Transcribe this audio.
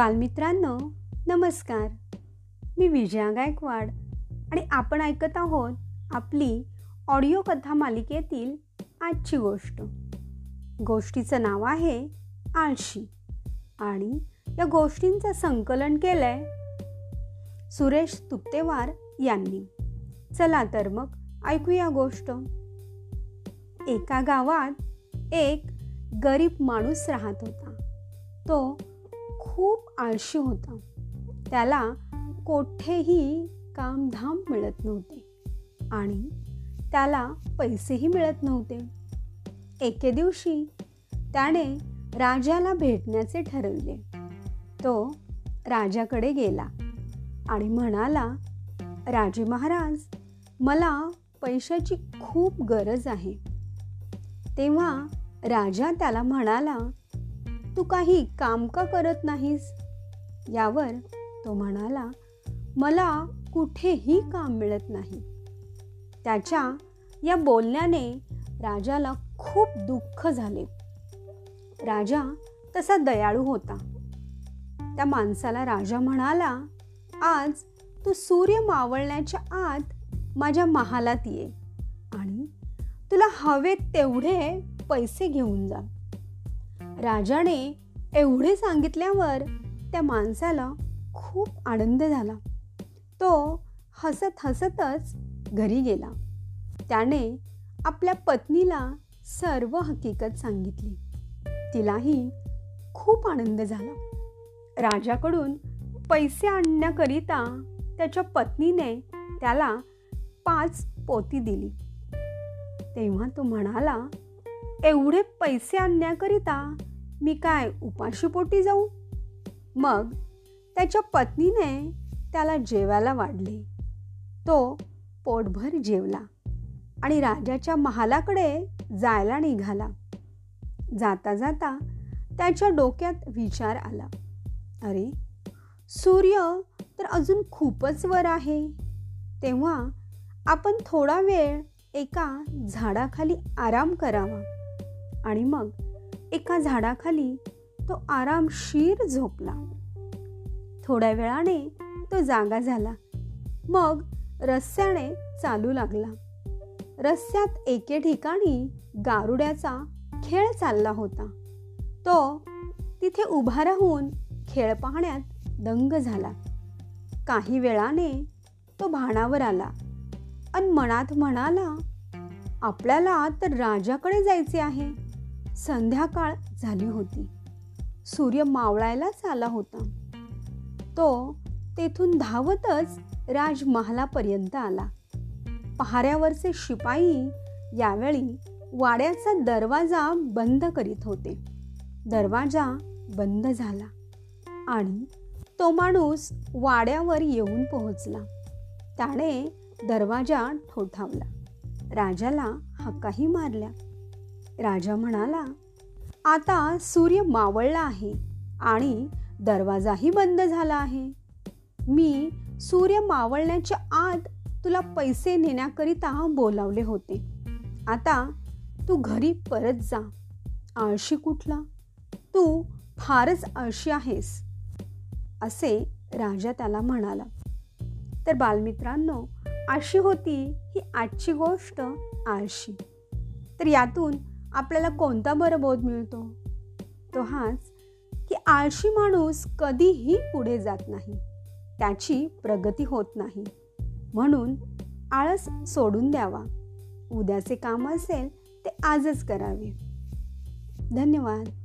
बालमित्रांनो नमस्कार. मी विजया गायकवाड आणि आपण ऐकत आहोत आपली ऑडिओ कथा मालिकेतील आजची गोष्ट. गोष्टीचं नाव आहे आळशी आणि या गोष्टींचं संकलन केलंय सुरेश तुप्तेवार यांनी. चला तर मग ऐकूया गोष्ट. एका गावात एक गरीब माणूस राहत होता. तो खूप आळशी होता. त्याला कोठेही कामधाम मिळत नव्हते. आणि त्याला पैसेही मिळत नव्हते. एके दिवशी त्याने राजाला भेटण्याचे ठरवले. तो राजाकडे गेला आणि म्हणाला राजे महाराज मला पैशाची खूप गरज आहे. तेव्हा राजा त्याला म्हणाला तू काही काम का करत नाहीस? यावर तो म्हणाला मला कुठेही काम मिळत नाही. त्याच्या या बोलण्याने राजाला खूप दुःख झाले. राजा तसा दयाळू होता. त्या माणसाला राजा म्हणाला आज तू सूर्य मावळण्याच्या आत माझ्या महालात ये आणि तुला हवे तेवढे पैसे घेऊन जा. राजाने एवढे सांगितल्यावर त्या माणसाला खूप आनंद झाला. तो हसत हसतच घरी गेला. त्याने आपल्या पत्नीला सर्व हकीकत सांगितली. तिलाही खूप आनंद झाला. राजाकडून पैसे आणण्याकरिता त्याच्या पत्नीने त्याला पाच पोती दिली. तेव्हा तो म्हणाला एवढे पैसे आणण्याकरिता मी काय उपाशीपोटी जाऊ? मग त्याच्या पत्नीने त्याला जेवायला वाढले. तो पोटभर जेवला आणि राजाच्या महालाकडे जायला निघाला. जाता जाता त्याच्या डोक्यात विचार आला. अरे सूर्य तर अजून खूपच वर आहे. तेव्हा आपण थोडा वेळ एका झाडाखाली आराम करावा. आणि मग एका झाडाखाली तो आरामशीर झोपला. थोड्या वेळाने तो जागा झाला. मग रस्त्याने चालू लागला. रस्त्यात एके ठिकाणी गारुड्याचा खेळ चालला होता. तो तिथे उभा राहून खेळ पाहण्यात दंग झाला. काही वेळाने तो भाणावर आला आणि मनात म्हणाला आपल्याला तर राजाकडे जायचे आहे. संध्याकाळ झाली होती. सूर्य मावळायलाच आला होता. तो तेथून धावतच राजमहालापर्यंत आला. पहाऱ्यावरचे शिपाई यावेळी वाड्याचा दरवाजा बंद करीत होते. दरवाजा बंद झाला आणि तो माणूस वाड्यावर येऊन पोहोचला. त्याने दरवाजा ठोठावला. राजाला हक्काही मारल्या. राजा म्हणाला आता सूर्य मावळला आहे आणि दरवाजाही बंद झाला आहे. मी सूर्य मावळण्याच्या आत तुला पैसे नेण्याकरिता बोलावले होते. आता तू घरी परत जा. आळशी कुठला? तू फारच आळशी आहेस. असे राजा त्याला म्हणाला. तर बालमित्रांनो अशी होती ही आजची गोष्ट आळशी. तर यातून आपल्याला कोणता बरं बोध मिळतो? तो हाच की आळशी माणूस कधीही पुढे जात नाही. त्याची प्रगती होत नाही. म्हणून आळस सोडून द्यावा. उद्याचे काम असेल ते आजच करावे. धन्यवाद.